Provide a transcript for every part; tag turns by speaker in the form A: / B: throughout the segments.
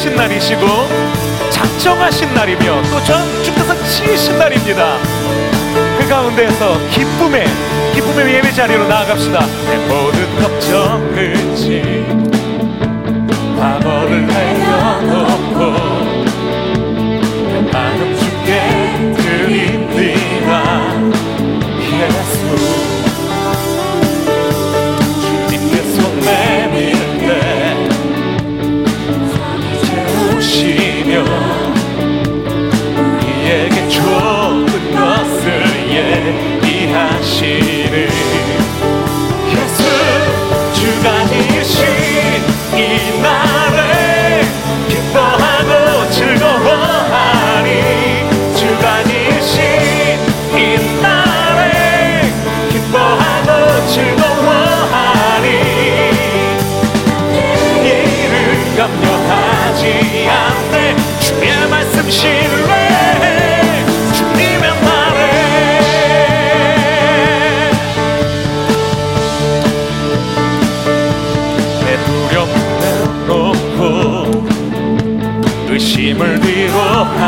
A: 택하신 날이시고 작정하신 날이며 또전 주께서 치신 날입니다. 그 가운데에서 기쁨의 기쁨의 예배 자리로 나아갑시다. 내 모든 걱정 끝이 과거를 내려놓고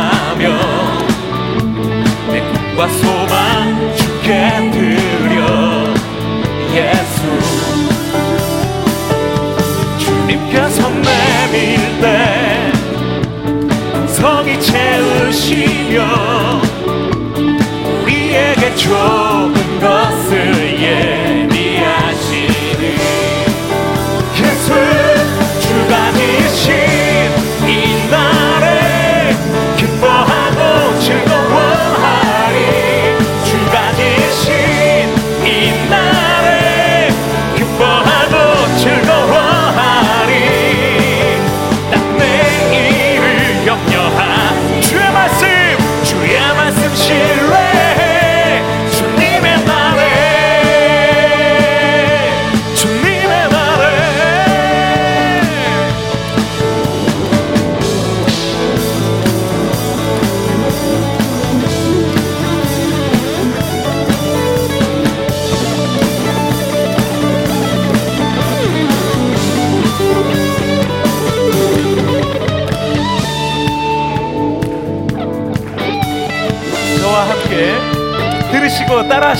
A: 하며 내 꿈과 소망 주께 드려 예수. 주님께서 내밀 때 성이 채우시며 우리에게 좋은 것을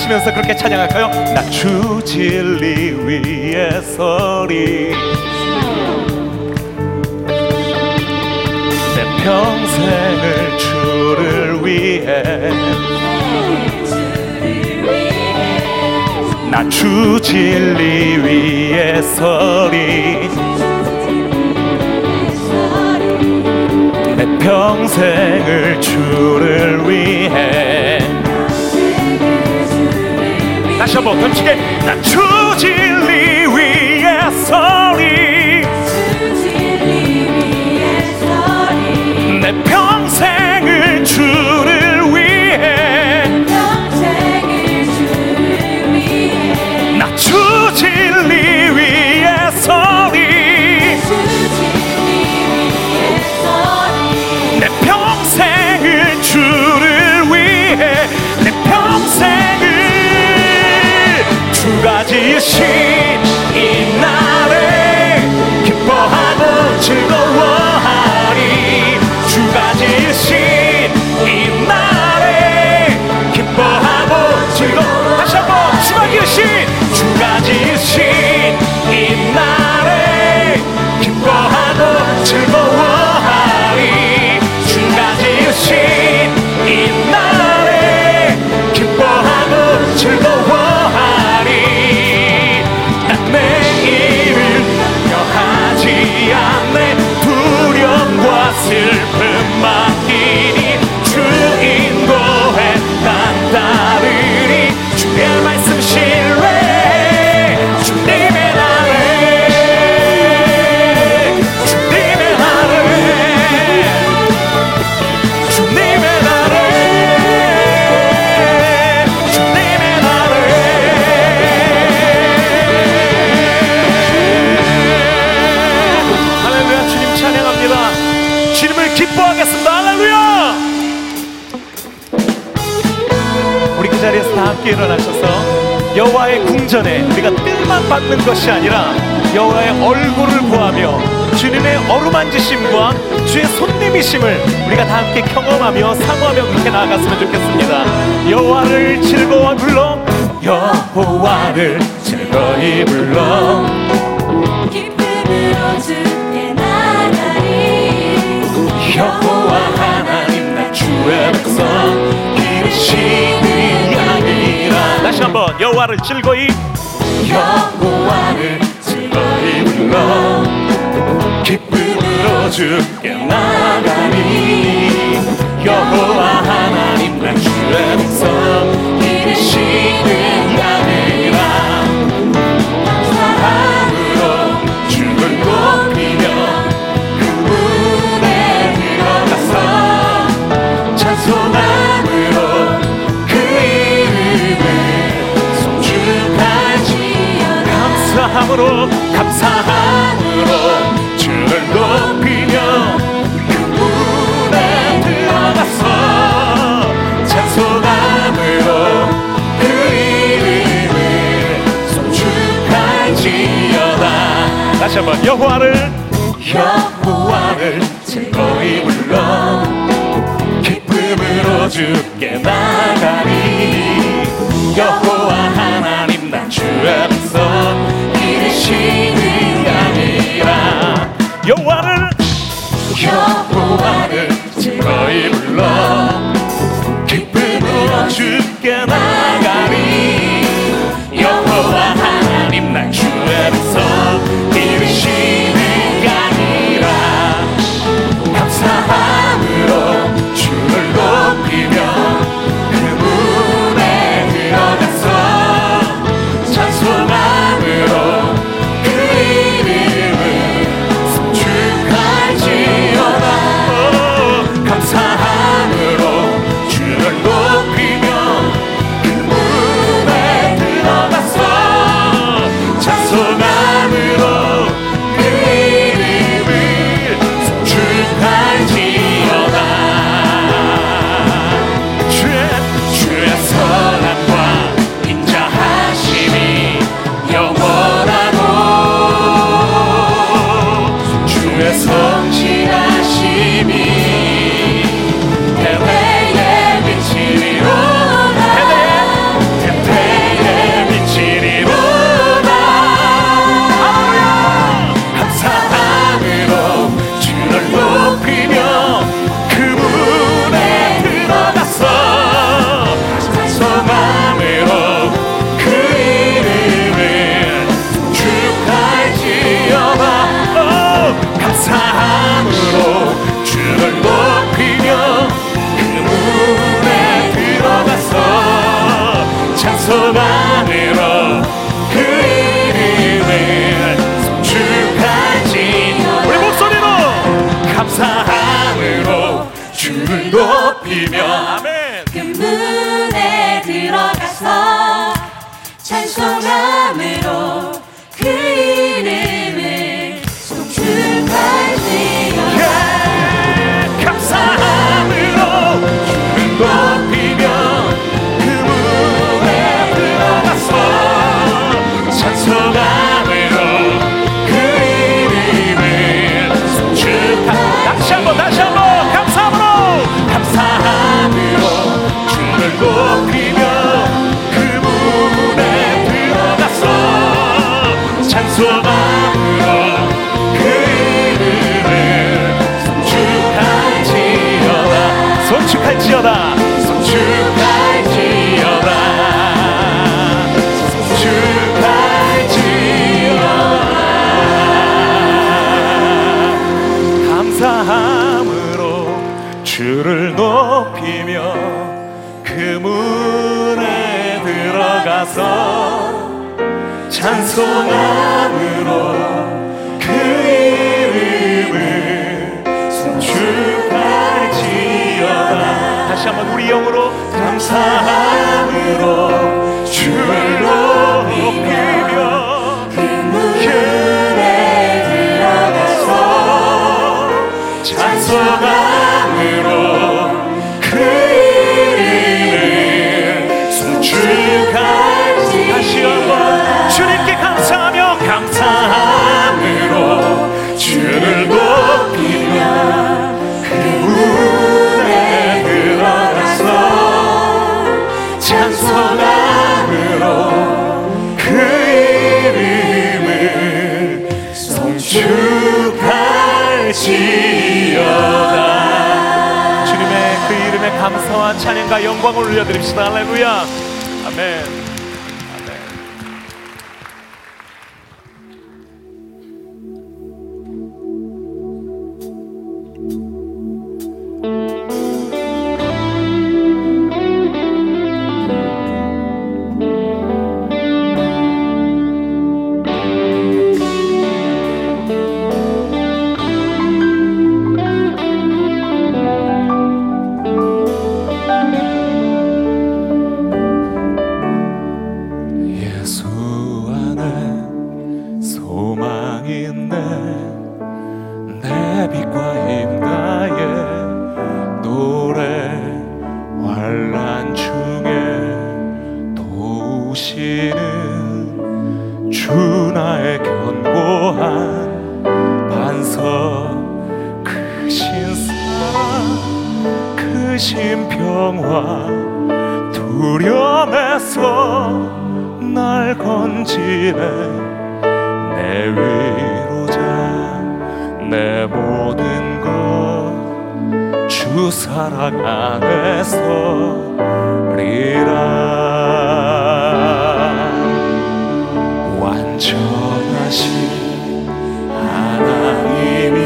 A: 하시면서 그렇게 찬양할까요? 나 주 진리 위에 서리. 내 평생을 주를 위해. 나 주 진리 위에 서리. 내 평생을 주를 위해. 다시 한번 간직해 난 주진리 위에 서리. 내 평생을 주를 위해. 평생을 주를 위해. 나 주진리 구하는 것이 아니라 여호와의 얼굴을 구하며 주님의 어루만지심과 주의 손님이심을 우리가 다 함께 경험하며 사모하며 그렇게 나아갔으면 좋겠습니다. 여호와를 즐거워 불러. 여호와를 즐거이 불러.
B: 기쁨으로 주께 나가리.
A: 여호와 하나님 나 주의 백성. 기르시는 양이라. 다시 한번 여호와를 즐거이. 여호와를 즐거이 불러 기쁨으로 주께 나가니. 여호와 하나님 나 주의 백성. 기르시는 양이라. 사랑으로 주를 높이며 그분에 들어가서 찬송함으로 감사함으로 감사함으로 주를 높이며 그분에 들어가서 찬송함으로 그 이름을 송축할지어다. 다시 한번 여호와를 여호와를 즐거이 불러 기쁨으로 주께 나가리. 여호와 하나님 나 주의 여호와를. 여호와를 즐거이 불러 다. 다시 한번 우리 영으로 감사함으로 주를 찬양과 영광을 올려드립시다. 할렐루야. 아멘 도우시는 주 나의 견고한 반석 크신 사랑 크신 평화 두려움에서 날 건지네. 내 위로자 내 모든 것 주 사랑 안에서 리라 완전하신 하나님이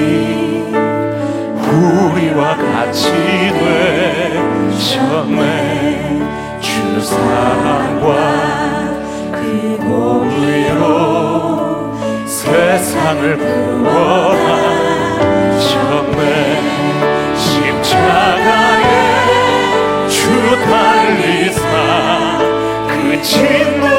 A: 우리와 같이 되셨네. 주 사랑과 그 공의로 세상을 구원하셨네. 십자가에 주 달리사 그 진노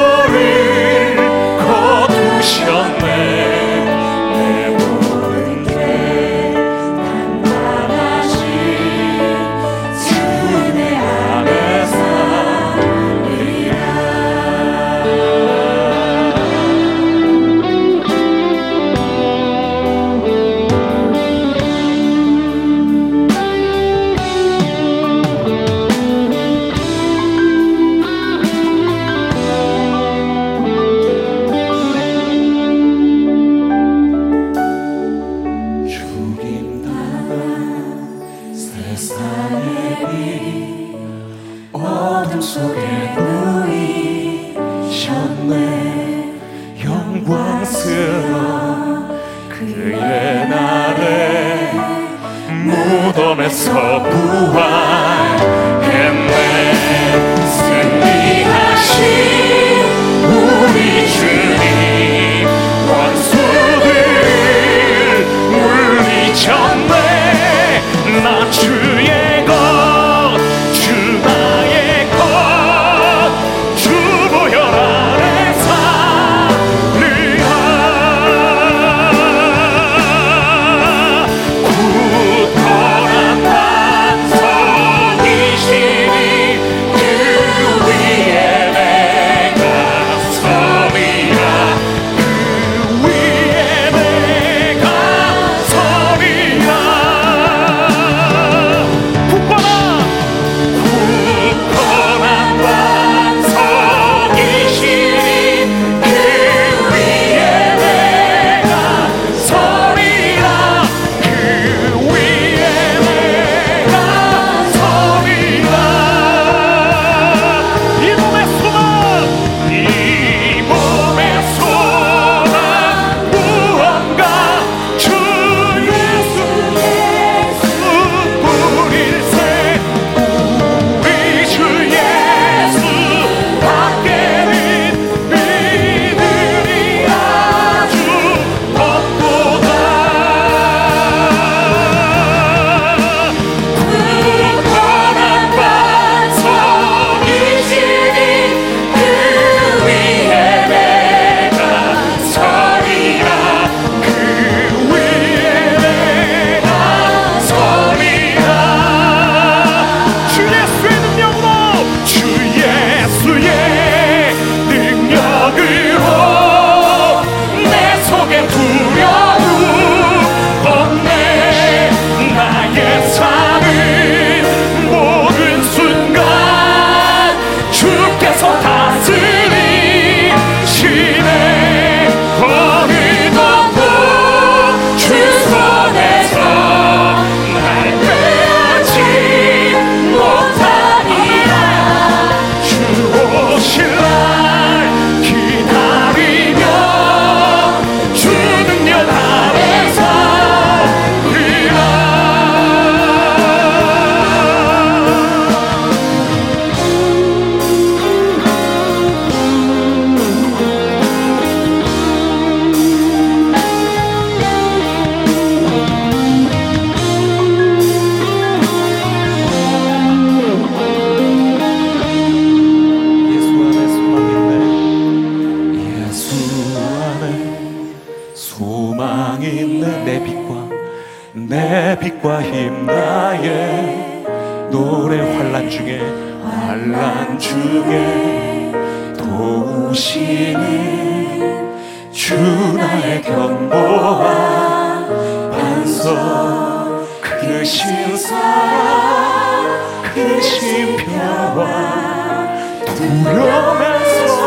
A: 울으면서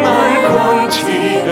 A: 날 건지가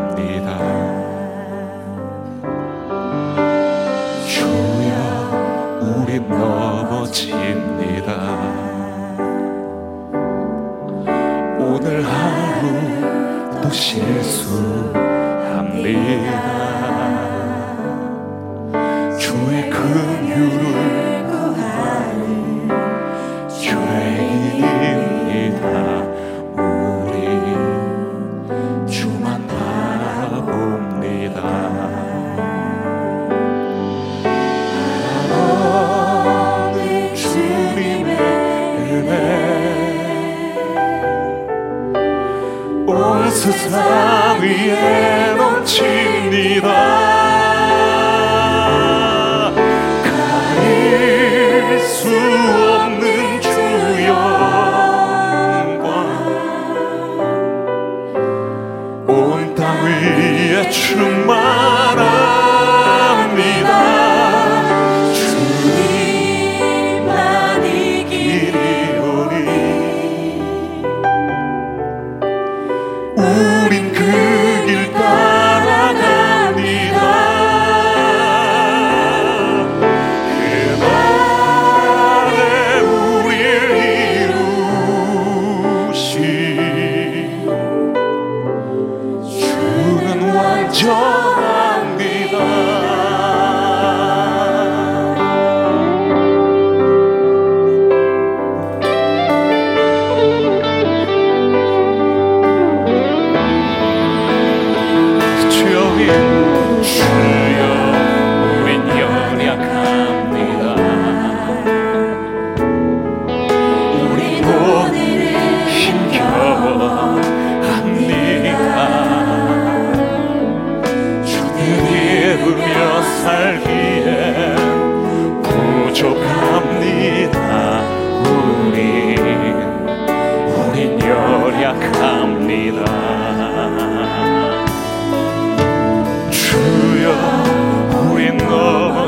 A: 실수합니다. 주의 큰 휴를 구하는 죄인입니다.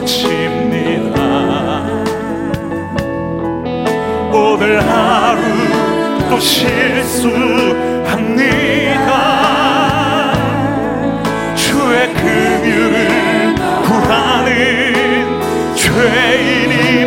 A: 고칩니다. 오늘 하루 또 실수합니다. 주의 긍휼을 구하는 죄인입니다.